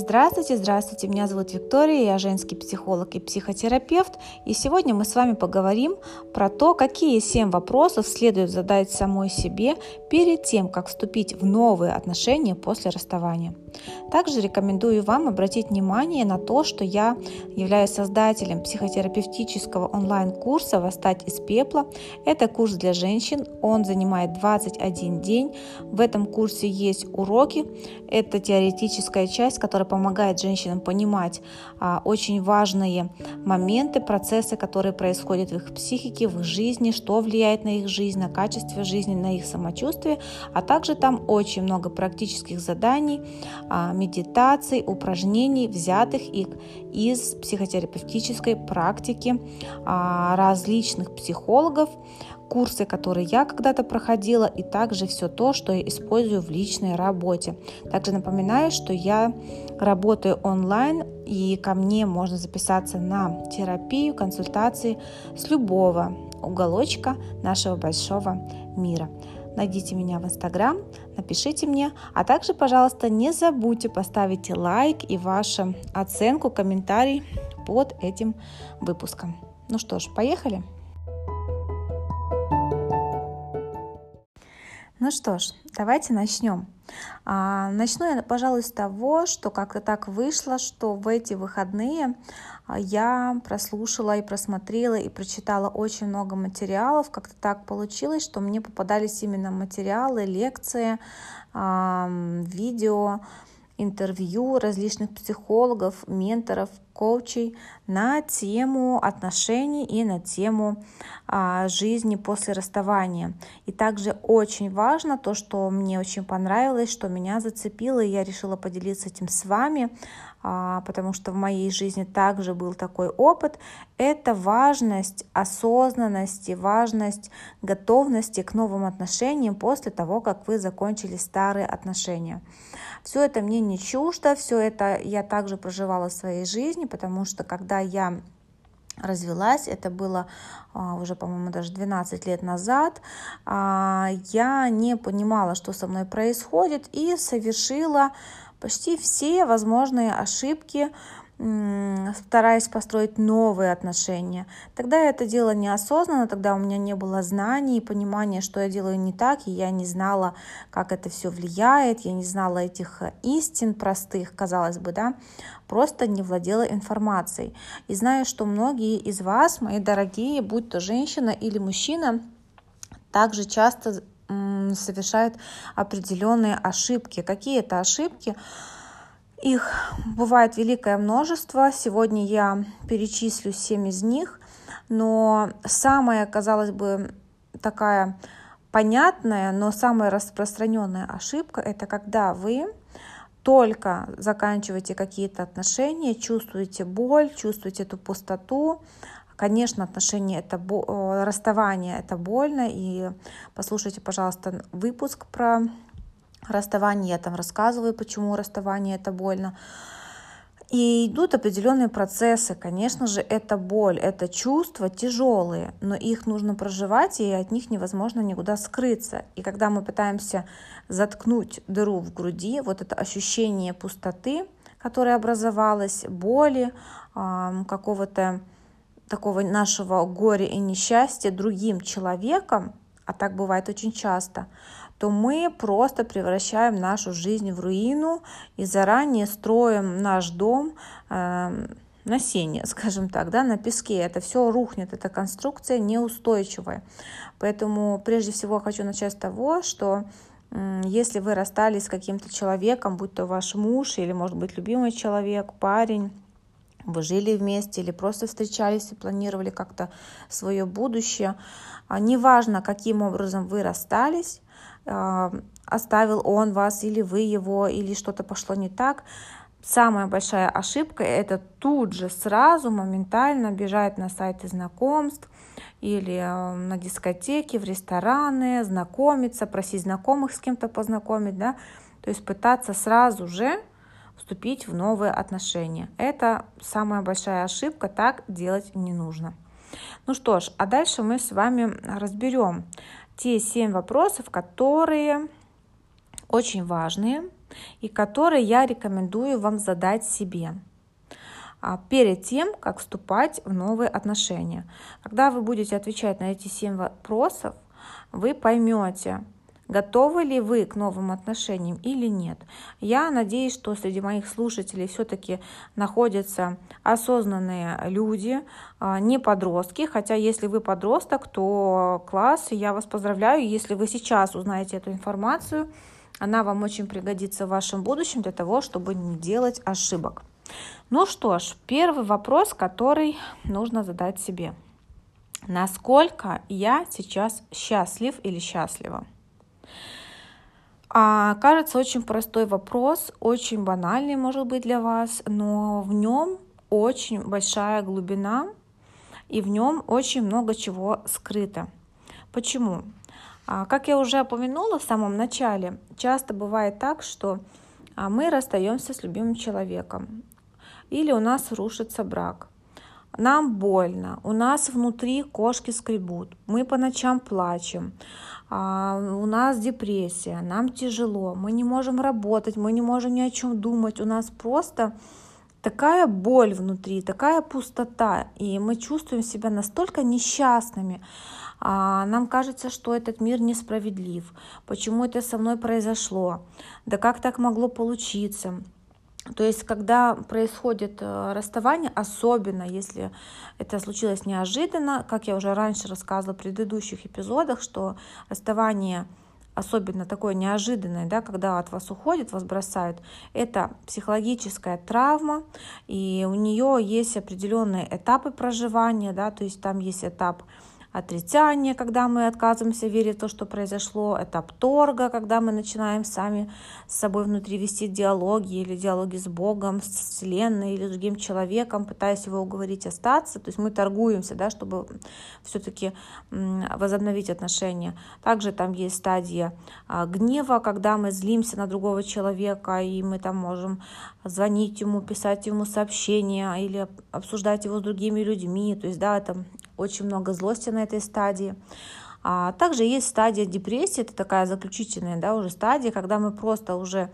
Здравствуйте, здравствуйте, меня зовут Виктория, я женский психолог и психотерапевт, и сегодня мы с вами поговорим про то, какие семь вопросов следует задать самой себе перед тем, как вступить в новые отношения после расставания. Также рекомендую вам обратить внимание на то, что я являюсь создателем психотерапевтического онлайн-курса «Восстать из пепла». Это курс для женщин, он занимает 21 день. В этом курсе есть уроки, это теоретическая часть, которая помогает женщинам понимать а, очень важные моменты, процессы, которые происходят в их психике, в их жизни, что влияет на их жизнь, на качество жизни, на их самочувствие, а также там очень много практических заданий, а, медитаций, упражнений, взятых их из психотерапевтической практики а, различных психологов, курсы, которые я когда-то проходила, и также все то, что я использую в личной работе. Также напоминаю, что я работаю онлайн, и ко мне можно записаться на терапию, консультации с любого уголочка нашего большого мира. Найдите меня в Инстаграм, напишите мне, а также, пожалуйста, не забудьте поставить лайк и вашу оценку, комментарий под этим выпуском. Ну что ж, поехали! Ну что ж, давайте начнем. А, начну я, пожалуй, с того, что как-то так вышло, что в эти выходные а, я прослушала и просмотрела и прочитала очень много материалов. Как-то так получилось, что мне попадались именно материалы, лекции, видео, интервью различных психологов, менторов, коучей на тему отношений и на тему а, жизни после расставания. И также очень важно то, что мне очень понравилось, что меня зацепило, и я решила поделиться этим с вами, потому что в моей жизни также был такой опыт. Это важность осознанности, важность готовности к новым отношениям после того, как вы закончили старые отношения. Все это мне не чуждо, все это я также проживала в своей жизни, потому что когда я развелась, это было а, уже, по-моему, даже 12 лет назад, а, я не понимала, что со мной происходит, и совершила почти все возможные ошибки, стараясь построить новые отношения. Тогда я это делала неосознанно, тогда у меня не было знаний и понимания, что я делаю не так, и я не знала, как это все влияет, я не знала этих э, истин простых, казалось бы, да, просто не владела информацией. И знаю, что многие из вас, мои дорогие, будь то женщина или мужчина, также часто совершают определенные ошибки. Какие это ошибки? Их бывает великое множество. Сегодня я перечислю семь из них. Но самая, казалось бы, такая понятная, но самая распространенная ошибка – это когда вы только заканчиваете какие-то отношения, чувствуете боль, чувствуете эту пустоту. Конечно, отношения это расставание это больно. И послушайте, пожалуйста, выпуск про расставание, я там рассказываю, почему расставание это больно. И идут определенные процессы. Конечно же, это боль, это чувства тяжелые, но их нужно проживать, и от них невозможно никуда скрыться. И когда мы пытаемся заткнуть дыру в груди, вот это ощущение пустоты, которое образовалось, боли, какого-то такого нашего горя и несчастья другим человеком, а так бывает очень часто, то мы просто превращаем нашу жизнь в руину и заранее строим наш дом э, на сене, скажем так, да, на песке. Это все рухнет, эта конструкция неустойчивая. Поэтому прежде всего хочу начать с того, что если вы расстались с каким-то человеком, будь то ваш муж или, может быть, любимый человек, парень, вы жили вместе или просто встречались и планировали как-то свое будущее, а неважно, каким образом вы расстались, а, оставил он вас или вы его, или что-то пошло не так. Самая большая ошибка – это тут же сразу моментально бежать на сайты знакомств или а, на дискотеки, в рестораны, знакомиться, просить знакомых с кем-то познакомить, да, то есть пытаться сразу же вступить в новые отношения. Это самая большая ошибка, так делать не нужно. Ну что ж, а дальше мы с вами разберем те семь вопросов, которые очень важные, и которые я рекомендую вам задать себе а, перед тем, как вступать в новые отношения. Когда вы будете отвечать на эти семь вопросов, вы поймете, готовы ли вы к новым отношениям или нет. Я надеюсь, что среди моих слушателей все-таки находятся осознанные люди, а, не подростки, хотя если вы подросток, то класс, я вас поздравляю, если вы сейчас узнаете эту информацию, она вам очень пригодится в вашем будущем для того, чтобы не делать ошибок. Ну что ж, первый вопрос, который нужно задать себе. Насколько я сейчас счастлив или счастлива? А, кажется, очень простой вопрос, очень банальный, может быть, для вас, но в нем очень большая глубина, и в нем очень много чего скрыто. Почему? А, как я уже упомянула в самом начале, часто бывает так, что а, мы расстаемся с любимым человеком, или у нас рушится брак. Нам больно, у нас внутри кошки скребут, мы по ночам плачем, у нас депрессия, нам тяжело, мы не можем работать, мы не можем ни о чем думать, у нас просто такая боль внутри, такая пустота, и мы чувствуем себя настолько несчастными. А, нам кажется, что этот мир несправедлив. Почему это со мной произошло? Да как так могло получиться? То есть, когда происходит э, расставание, особенно если это случилось неожиданно, как я уже раньше рассказывала в предыдущих эпизодах, что расставание особенно такое неожиданное, да, когда от вас уходит, вас бросают, это психологическая травма, и у нее есть определенные этапы проживания, да, то есть там есть этап отрицание, когда мы отказываемся верить в то, что произошло, этап торга, когда мы начинаем сами с собой внутри вести диалоги или диалоги с Богом, с Вселенной или с другим человеком, пытаясь его уговорить остаться. То есть мы торгуемся, да, чтобы все-таки возобновить отношения. Также там есть стадия а, гнева, когда мы злимся на другого человека, и мы там можем звонить ему, писать ему сообщения или обсуждать его с другими людьми. То есть, да, это очень много злости на этой стадии. А также есть стадия депрессии, это такая заключительная да, уже стадия, когда мы просто уже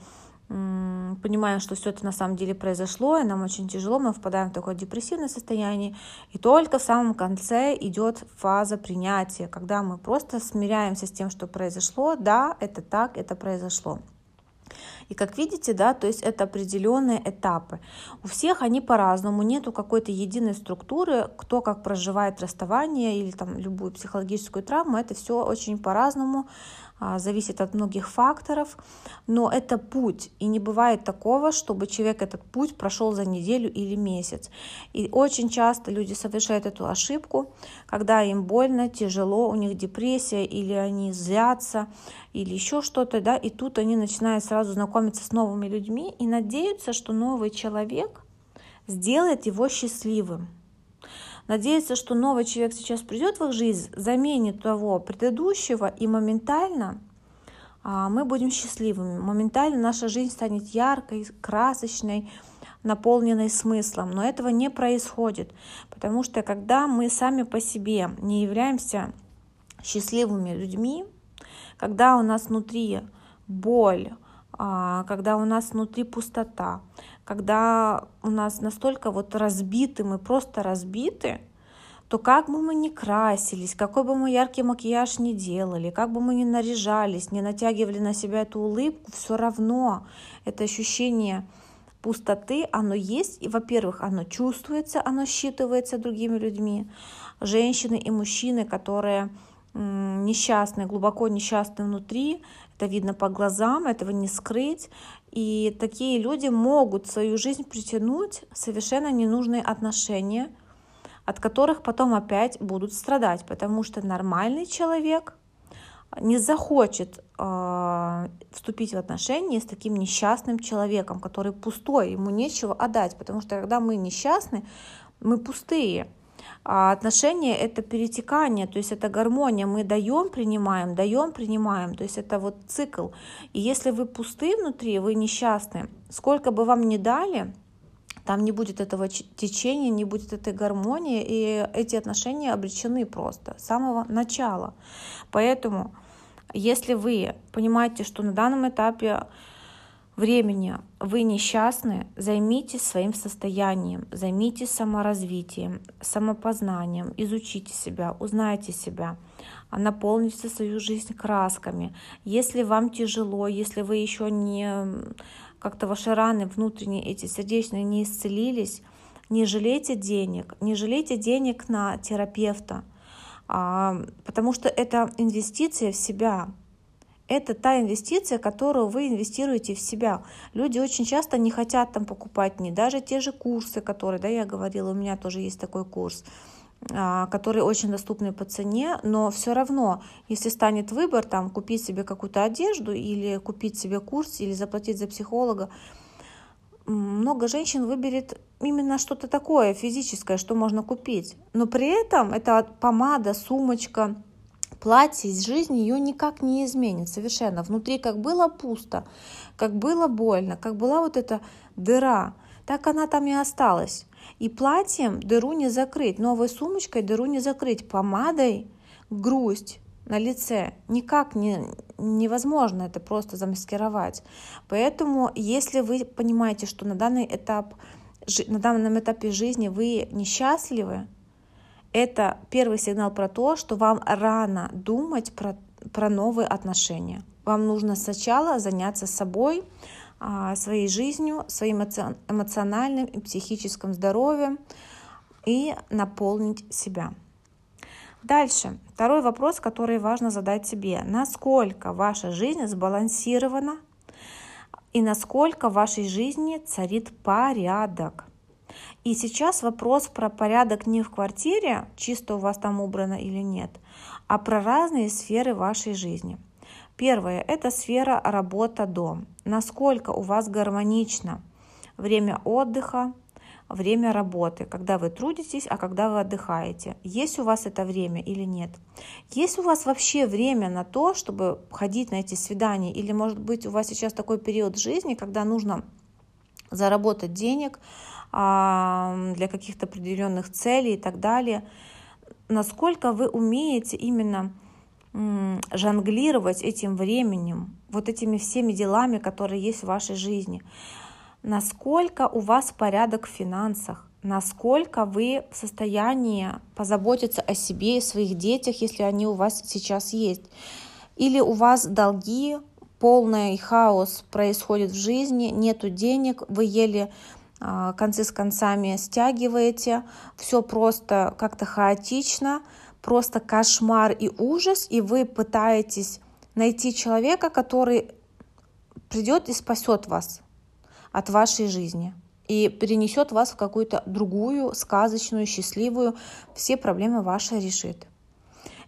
понимаем, что все это на самом деле произошло, и нам очень тяжело, мы впадаем в такое депрессивное состояние, и только в самом конце идет фаза принятия, когда мы просто смиряемся с тем, что произошло, да, это так, это произошло. И как видите, да, то есть это определенные этапы. У всех они по-разному, нету какой-то единой структуры, кто как проживает расставание или там любую психологическую травму, это все очень по-разному зависит от многих факторов, но это путь, и не бывает такого, чтобы человек этот путь прошел за неделю или месяц. И очень часто люди совершают эту ошибку, когда им больно, тяжело, у них депрессия, или они злятся, или еще что-то, да, и тут они начинают сразу знакомиться с новыми людьми и надеются, что новый человек сделает его счастливым надеяться, что новый человек сейчас придет в их жизнь, заменит того предыдущего, и моментально а, мы будем счастливыми. Моментально наша жизнь станет яркой, красочной, наполненной смыслом. Но этого не происходит, потому что когда мы сами по себе не являемся счастливыми людьми, когда у нас внутри боль, когда у нас внутри пустота, когда у нас настолько вот разбиты, мы просто разбиты, то как бы мы ни красились, какой бы мы яркий макияж ни делали, как бы мы ни наряжались, не натягивали на себя эту улыбку, все равно это ощущение пустоты, оно есть, и, во-первых, оно чувствуется, оно считывается другими людьми. Женщины и мужчины, которые несчастные, глубоко несчастные внутри, это видно по глазам, этого не скрыть. И такие люди могут в свою жизнь притянуть совершенно ненужные отношения, от которых потом опять будут страдать, потому что нормальный человек не захочет э, вступить в отношения с таким несчастным человеком, который пустой, ему нечего отдать, потому что когда мы несчастны, мы пустые. А отношения — это перетекание, то есть это гармония. Мы даем, принимаем, даем, принимаем. То есть это вот цикл. И если вы пусты внутри, вы несчастны, сколько бы вам ни дали, там не будет этого течения, не будет этой гармонии, и эти отношения обречены просто с самого начала. Поэтому, если вы понимаете, что на данном этапе времени вы несчастны, займитесь своим состоянием, займитесь саморазвитием, самопознанием, изучите себя, узнайте себя, наполните свою жизнь красками. Если вам тяжело, если вы еще не как-то ваши раны внутренние, эти сердечные не исцелились, не жалейте денег, не жалейте денег на терапевта, а, потому что это инвестиция в себя, это та инвестиция, которую вы инвестируете в себя. Люди очень часто не хотят там покупать не даже те же курсы, которые, да, я говорила, у меня тоже есть такой курс, а, которые очень доступны по цене, но все равно, если станет выбор там купить себе какую-то одежду или купить себе курс или заплатить за психолога, много женщин выберет именно что-то такое физическое, что можно купить. Но при этом это помада, сумочка, платье из жизни ее никак не изменит совершенно. Внутри как было пусто, как было больно, как была вот эта дыра, так она там и осталась. И платьем дыру не закрыть, новой сумочкой дыру не закрыть, помадой грусть на лице никак не, невозможно это просто замаскировать. Поэтому, если вы понимаете, что на данный этап, на данном этапе жизни вы несчастливы, это первый сигнал про то, что вам рано думать про, про новые отношения. Вам нужно сначала заняться собой, а, своей жизнью, своим эмоциональным и психическим здоровьем и наполнить себя. Дальше. Второй вопрос, который важно задать себе. Насколько ваша жизнь сбалансирована и насколько в вашей жизни царит порядок. И сейчас вопрос про порядок не в квартире, чисто у вас там убрано или нет, а про разные сферы вашей жизни. Первое – это сфера работа-дом. Насколько у вас гармонично время отдыха, время работы, когда вы трудитесь, а когда вы отдыхаете. Есть у вас это время или нет? Есть у вас вообще время на то, чтобы ходить на эти свидания? Или, может быть, у вас сейчас такой период жизни, когда нужно заработать денег, для каких-то определенных целей и так далее. Насколько вы умеете именно жонглировать этим временем, вот этими всеми делами, которые есть в вашей жизни. Насколько у вас порядок в финансах, насколько вы в состоянии позаботиться о себе и своих детях, если они у вас сейчас есть. Или у вас долги, полный хаос происходит в жизни, нету денег, вы еле а, концы с концами стягиваете, все просто как-то хаотично, просто кошмар и ужас, и вы пытаетесь найти человека, который придет и спасет вас от вашей жизни и перенесет вас в какую-то другую, сказочную, счастливую, все проблемы ваши решит.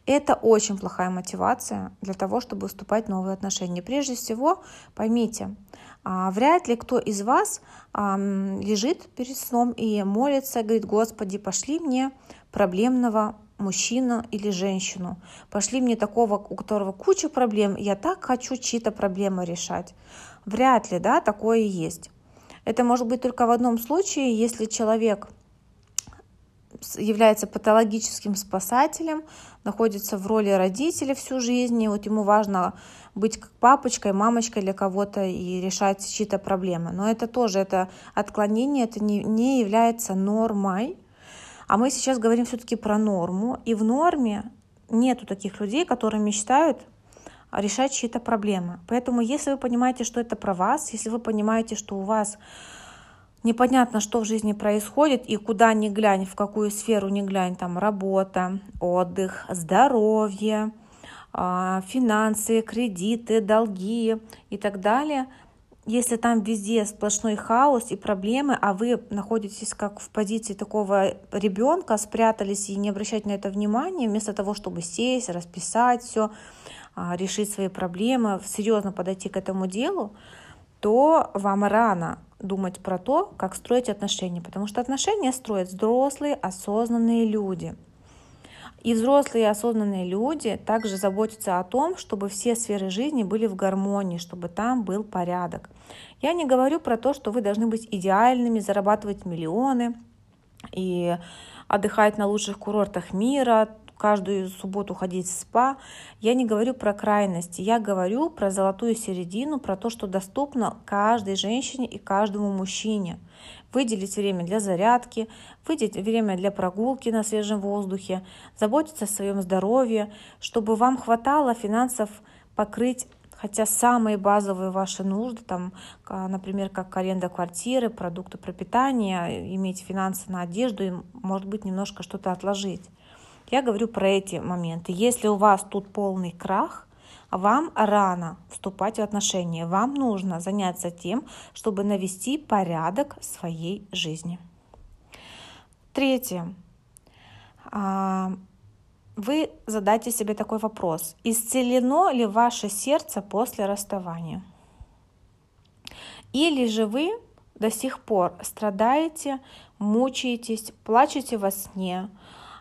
Это очень плохая мотивация для того, чтобы вступать в новые отношения. Прежде всего, поймите, а, вряд ли кто из вас лежит перед сном и молится, говорит, Господи, пошли мне проблемного мужчину или женщину. Пошли мне такого, у которого куча проблем, я так хочу чьи-то проблемы решать. Вряд ли, да, такое есть. Это может быть только в одном случае, если человек является патологическим спасателем, находится в роли родителя всю жизнь, и вот ему важно быть как папочкой, мамочкой для кого-то и решать чьи-то проблемы. Но это тоже, это отклонение, это не, не является нормой. А мы сейчас говорим все-таки про норму, и в норме нету таких людей, которые мечтают решать чьи-то проблемы. Поэтому если вы понимаете, что это про вас, если вы понимаете, что у вас непонятно, что в жизни происходит, и куда ни глянь, в какую сферу ни глянь, там работа, отдых, здоровье, а, финансы, кредиты, долги и так далее. Если там везде сплошной хаос и проблемы, а вы находитесь как в позиции такого ребенка, спрятались и не обращать на это внимания, вместо того, чтобы сесть, расписать все, а, решить свои проблемы, серьезно подойти к этому делу, то вам рано думать про то, как строить отношения, потому что отношения строят взрослые, осознанные люди. И взрослые осознанные люди также заботятся о том, чтобы все сферы жизни были в гармонии, чтобы там был порядок. Я не говорю про то, что вы должны быть идеальными, зарабатывать миллионы и отдыхать на лучших курортах мира, каждую субботу ходить в спа. Я не говорю про крайности, я говорю про золотую середину, про то, что доступно каждой женщине и каждому мужчине. Выделить время для зарядки, выделить время для прогулки на свежем воздухе, заботиться о своем здоровье, чтобы вам хватало финансов покрыть Хотя самые базовые ваши нужды, там, например, как аренда квартиры, продукты пропитания, иметь финансы на одежду и, может быть, немножко что-то отложить. Я говорю про эти моменты. Если у вас тут полный крах, вам рано вступать в отношения. Вам нужно заняться тем, чтобы навести порядок в своей жизни. Третье. А, вы задайте себе такой вопрос. Исцелено ли ваше сердце после расставания? Или же вы до сих пор страдаете, мучаетесь, плачете во сне,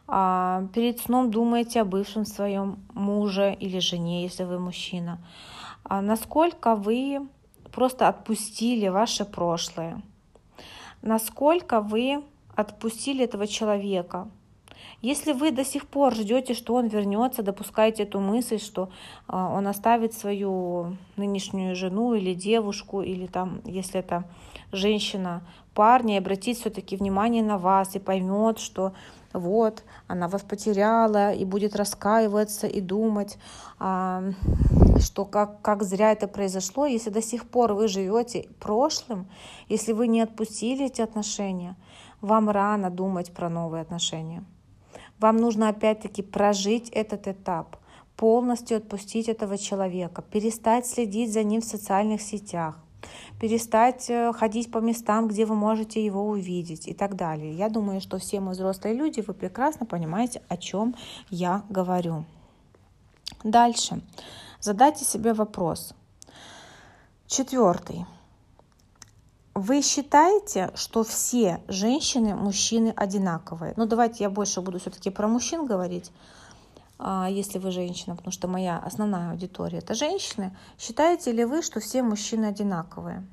перед сном думаете о бывшем своем муже или жене, если вы мужчина. А насколько вы просто отпустили ваше прошлое? Насколько вы отпустили этого человека? Если вы до сих пор ждете, что он вернется, допускаете эту мысль, что а, он оставит свою нынешнюю жену или девушку, или там, если это женщина, парня, и обратит все-таки внимание на вас и поймет, что вот, она вас потеряла, и будет раскаиваться и думать, а, что как, как зря это произошло, если до сих пор вы живете прошлым, если вы не отпустили эти отношения, вам рано думать про новые отношения. Вам нужно опять-таки прожить этот этап, полностью отпустить этого человека, перестать следить за ним в социальных сетях, перестать э, ходить по местам, где вы можете его увидеть и так далее. Я думаю, что все мы взрослые люди, вы прекрасно понимаете, о чем я говорю. Дальше. Задайте себе вопрос. Четвертый. Вы считаете, что все женщины, мужчины одинаковые? Ну, давайте я больше буду все-таки про мужчин говорить, если вы женщина, потому что моя основная аудитория это женщины. Считаете ли вы, что все мужчины одинаковые?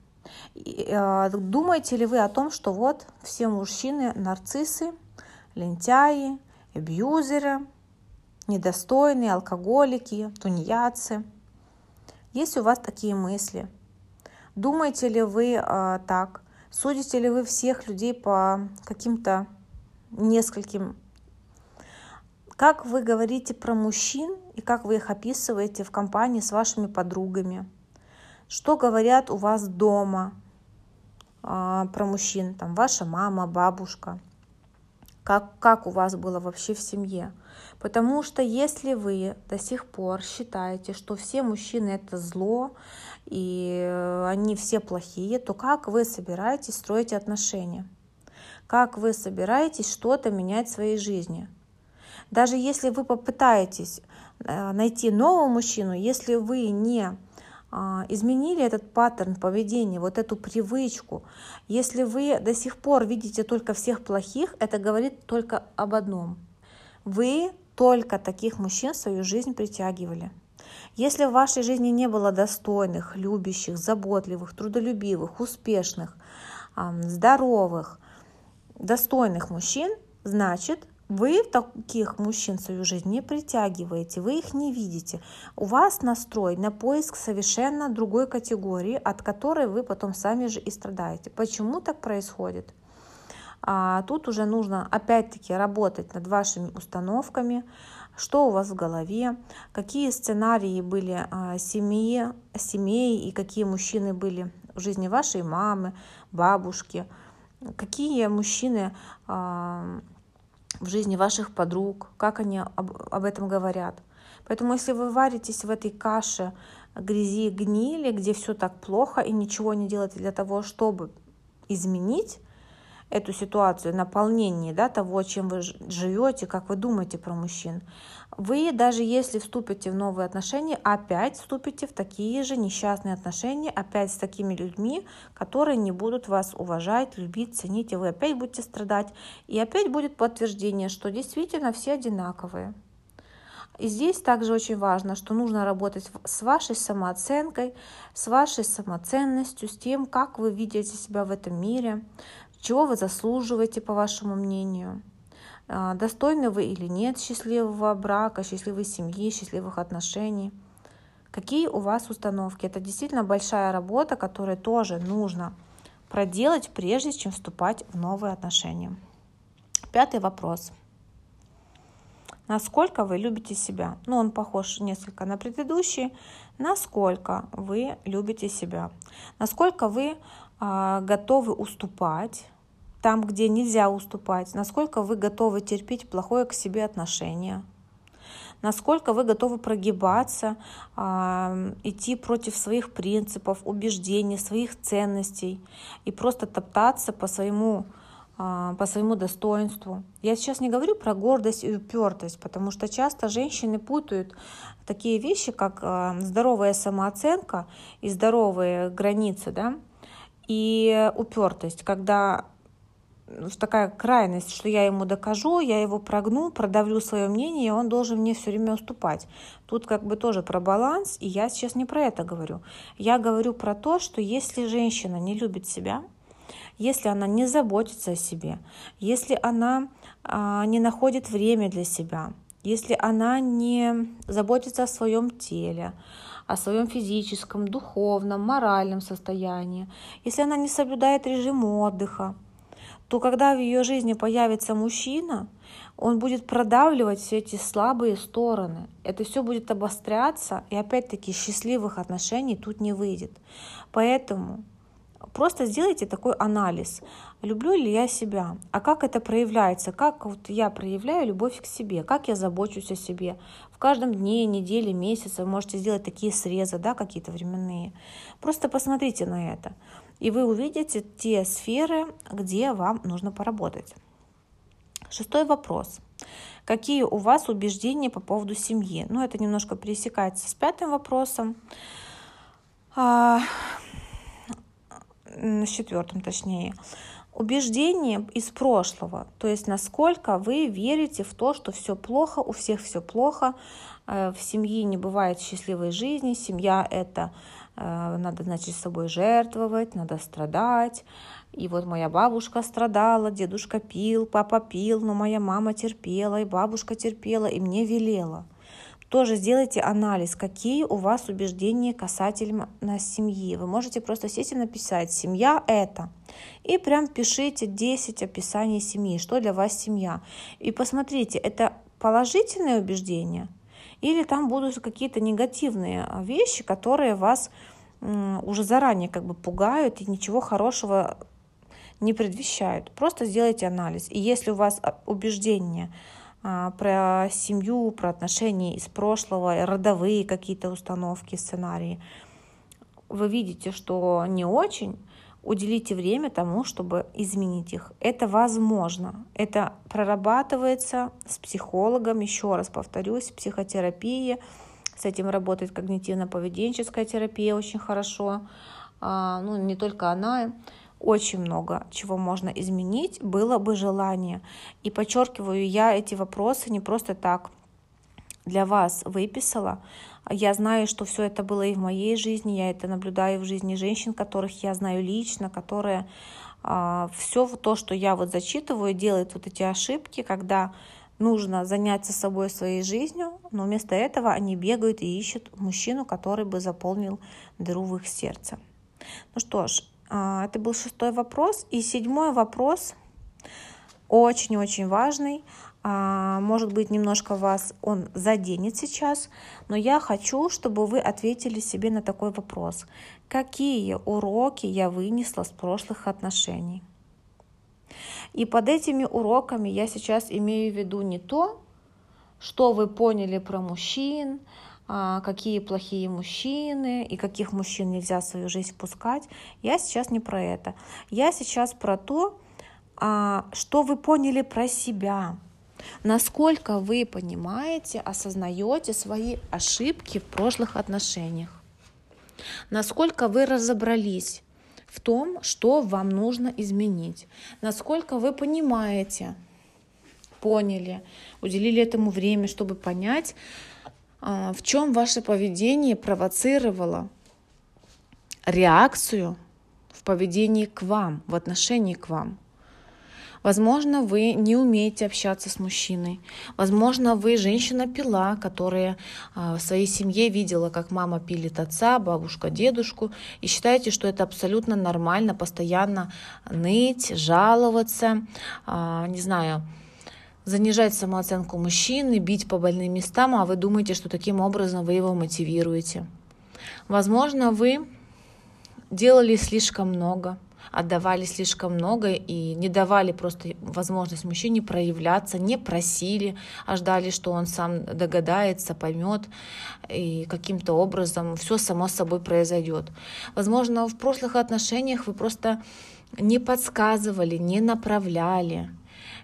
А, думаете ли вы о том, что вот все мужчины нарциссы, лентяи, абьюзеры, недостойные, алкоголики, тунеядцы? Есть у вас такие мысли – Думаете ли вы э, так? Судите ли вы всех людей по каким-то нескольким? Как вы говорите про мужчин и как вы их описываете в компании с вашими подругами? Что говорят у вас дома э, про мужчин? Там ваша мама, бабушка – как, как у вас было вообще в семье. Потому что если вы до сих пор считаете, что все мужчины это зло, и они все плохие, то как вы собираетесь строить отношения? Как вы собираетесь что-то менять в своей жизни? Даже если вы попытаетесь э, найти нового мужчину, если вы не а, изменили этот паттерн поведения, вот эту привычку. Если вы до сих пор видите только всех плохих, это говорит только об одном. Вы только таких мужчин в свою жизнь притягивали. Если в вашей жизни не было достойных, любящих, заботливых, трудолюбивых, успешных, здоровых, достойных мужчин, значит, вы таких мужчин в свою жизнь не притягиваете, вы их не видите. У вас настрой на поиск совершенно другой категории, от которой вы потом сами же и страдаете. Почему так происходит? А тут уже нужно опять-таки работать над вашими установками, что у вас в голове, какие сценарии были а, семьи, семей и какие мужчины были в жизни вашей мамы, бабушки, какие мужчины а, в жизни ваших подруг, как они об, об этом говорят. Поэтому если вы варитесь в этой каше грязи гнили, где все так плохо и ничего не делаете для того, чтобы изменить, эту ситуацию, наполнение да, того, чем вы живете, как вы думаете про мужчин, вы даже если вступите в новые отношения, опять вступите в такие же несчастные отношения, опять с такими людьми, которые не будут вас уважать, любить, ценить, и вы опять будете страдать. И опять будет подтверждение, что действительно все одинаковые. И здесь также очень важно, что нужно работать с вашей самооценкой, с вашей самоценностью, с тем, как вы видите себя в этом мире, чего вы заслуживаете, по вашему мнению. а, достойны вы или нет счастливого брака, счастливой семьи, счастливых отношений. Какие у вас установки? Это действительно большая работа, которую тоже нужно проделать, прежде чем вступать в новые отношения. Пятый вопрос. Насколько вы любите себя? Ну, он похож несколько на предыдущий. Насколько вы любите себя? Насколько вы готовы уступать там, где нельзя уступать? Насколько вы готовы терпеть плохое к себе отношение? Насколько вы готовы прогибаться, э, идти против своих принципов, убеждений, своих ценностей и просто топтаться по своему а, по своему достоинству. Я сейчас не говорю про гордость и упертость, потому что часто женщины путают такие вещи, как а, здоровая самооценка и здоровые границы, да, и упертость, когда такая крайность, что я ему докажу, я его прогну, продавлю свое мнение, и он должен мне все время уступать. Тут как бы тоже про баланс, и я сейчас не про это говорю. Я говорю про то, что если женщина не любит себя, если она не заботится о себе, если она а, не находит время для себя, если она не заботится о своем теле, о своем физическом, духовном, моральном состоянии, если она не соблюдает режим отдыха, то когда в ее жизни появится мужчина, он будет продавливать все эти слабые стороны. Это все будет обостряться, и опять-таки счастливых отношений тут не выйдет. Поэтому Просто сделайте такой анализ. Люблю ли я себя? А как это проявляется? Как вот я проявляю любовь к себе? Как я забочусь о себе? В каждом дне, неделе, месяце вы можете сделать такие срезы, да, какие-то временные. Просто посмотрите на это. И вы увидите те сферы, где вам нужно поработать. Шестой вопрос. Какие у вас убеждения по поводу семьи? Ну, это немножко пересекается с пятым вопросом. А, с четвертым точнее, убеждение из прошлого, то есть насколько вы верите в то, что все плохо, у всех все плохо, э, в семье не бывает счастливой жизни, семья это э, надо, значит, с собой жертвовать, надо страдать. И вот моя бабушка страдала, дедушка пил, папа пил, но моя мама терпела, и бабушка терпела, и мне велела тоже сделайте анализ, какие у вас убеждения касательно семьи. Вы можете просто сесть и написать «семья – это». И прям пишите 10 описаний семьи, что для вас семья. И посмотрите, это положительные убеждения или там будут какие-то негативные вещи, которые вас уже заранее как бы пугают и ничего хорошего не предвещают. Просто сделайте анализ. И если у вас а, убеждения а, про семью, про отношения из прошлого, родовые какие-то установки, сценарии, вы видите, что не очень, уделите время тому, чтобы изменить их. Это возможно. Это прорабатывается с психологом, еще раз повторюсь, психотерапия. С этим работает когнитивно-поведенческая терапия очень хорошо. А, ну, не только она очень много чего можно изменить, было бы желание. И подчеркиваю, я эти вопросы не просто так для вас выписала. Я знаю, что все это было и в моей жизни, я это наблюдаю в жизни женщин, которых я знаю лично, которые а, все то, что я вот зачитываю, делают вот эти ошибки, когда нужно заняться собой своей жизнью, но вместо этого они бегают и ищут мужчину, который бы заполнил дыру в их сердце. Ну что ж, это был шестой вопрос. И седьмой вопрос, очень-очень важный. А, может быть, немножко вас он заденет сейчас, но я хочу, чтобы вы ответили себе на такой вопрос. Какие уроки я вынесла с прошлых отношений? И под этими уроками я сейчас имею в виду не то, что вы поняли про мужчин, а, какие плохие мужчины и каких мужчин нельзя в свою жизнь пускать. Я сейчас не про это. Я сейчас про то, а, что вы поняли про себя, насколько вы понимаете, осознаете свои ошибки в прошлых отношениях, насколько вы разобрались в том, что вам нужно изменить, насколько вы понимаете, поняли, уделили этому время, чтобы понять, а, в чем ваше поведение провоцировало реакцию в поведении к вам, в отношении к вам. Возможно, вы не умеете общаться с мужчиной. Возможно, вы женщина-пила, которая а, в своей семье видела, как мама пилит отца, бабушка, дедушку, и считаете, что это абсолютно нормально, постоянно ныть, жаловаться, а, не знаю, занижать самооценку мужчины, бить по больным местам, а вы думаете, что таким образом вы его мотивируете. Возможно, вы делали слишком много, отдавали слишком много и не давали просто возможность мужчине проявляться, не просили, а ждали, что он сам догадается, поймет и каким-то образом все само собой произойдет. Возможно, в прошлых отношениях вы просто не подсказывали, не направляли,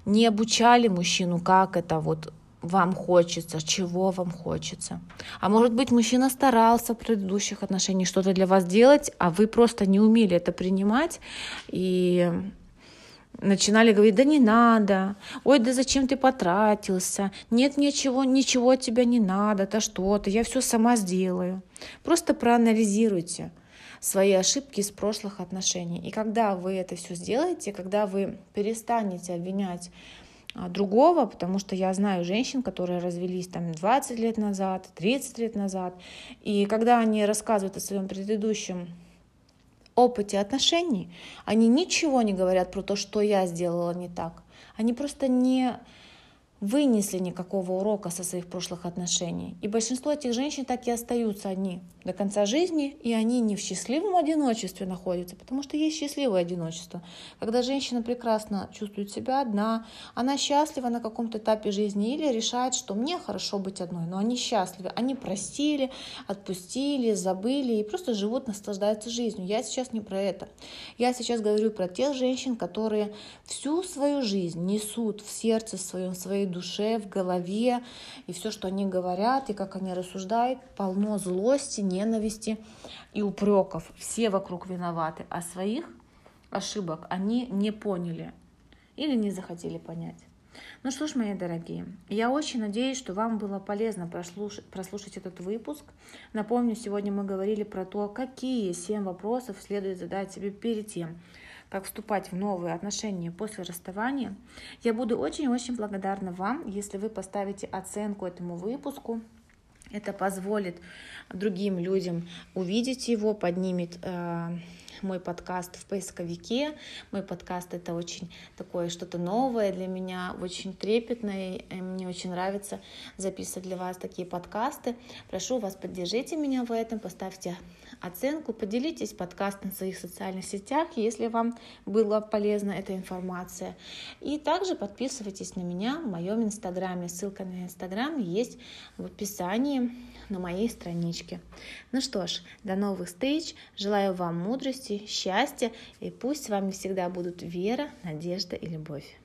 не обучали мужчину, как это вот вам хочется, чего вам хочется. А может быть, мужчина старался в предыдущих отношениях что-то для вас делать, а вы просто не умели это принимать и начинали говорить, да не надо, ой, да зачем ты потратился, нет ничего, ничего от тебя не надо, это что-то, я все сама сделаю. Просто проанализируйте свои ошибки из прошлых отношений. И когда вы это все сделаете, когда вы перестанете обвинять а, другого, потому что я знаю женщин, которые развелись там 20 лет назад, 30 лет назад, и когда они рассказывают о своем предыдущем опыте отношений, они ничего не говорят про то, что я сделала не так. Они просто не вынесли никакого урока со своих прошлых отношений. И большинство этих женщин так и остаются одни до конца жизни, и они не в счастливом одиночестве находятся, потому что есть счастливое одиночество. Когда женщина прекрасно чувствует себя одна, она счастлива на каком-то этапе жизни или решает, что мне хорошо быть одной, но они счастливы, они простили, отпустили, забыли и просто живут, наслаждаются жизнью. Я сейчас не про это. Я сейчас говорю про тех женщин, которые всю свою жизнь несут в сердце своем, своей душе, в голове, и все, что они говорят, и как они рассуждают, полно злости, ненависти и упреков. Все вокруг виноваты, а своих ошибок они не поняли или не захотели понять. Ну что ж, мои дорогие, я очень надеюсь, что вам было полезно прослушать, прослушать этот выпуск. Напомню, сегодня мы говорили про то, какие семь вопросов следует задать себе перед тем, как вступать в новые отношения после расставания. Я буду очень-очень благодарна вам, если вы поставите оценку этому выпуску. Это позволит другим людям увидеть его, поднимет э, мой подкаст в поисковике. Мой подкаст это очень такое что-то новое для меня, очень трепетное. Мне очень нравится записывать для вас такие подкасты. Прошу вас, поддержите меня в этом, поставьте оценку, поделитесь подкастом в своих социальных сетях, если вам была полезна эта информация. И также подписывайтесь на меня в моем инстаграме. Ссылка на инстаграм есть в описании на моей страничке. Ну что ж, до новых встреч. Желаю вам мудрости, счастья и пусть с вами всегда будут вера, надежда и любовь.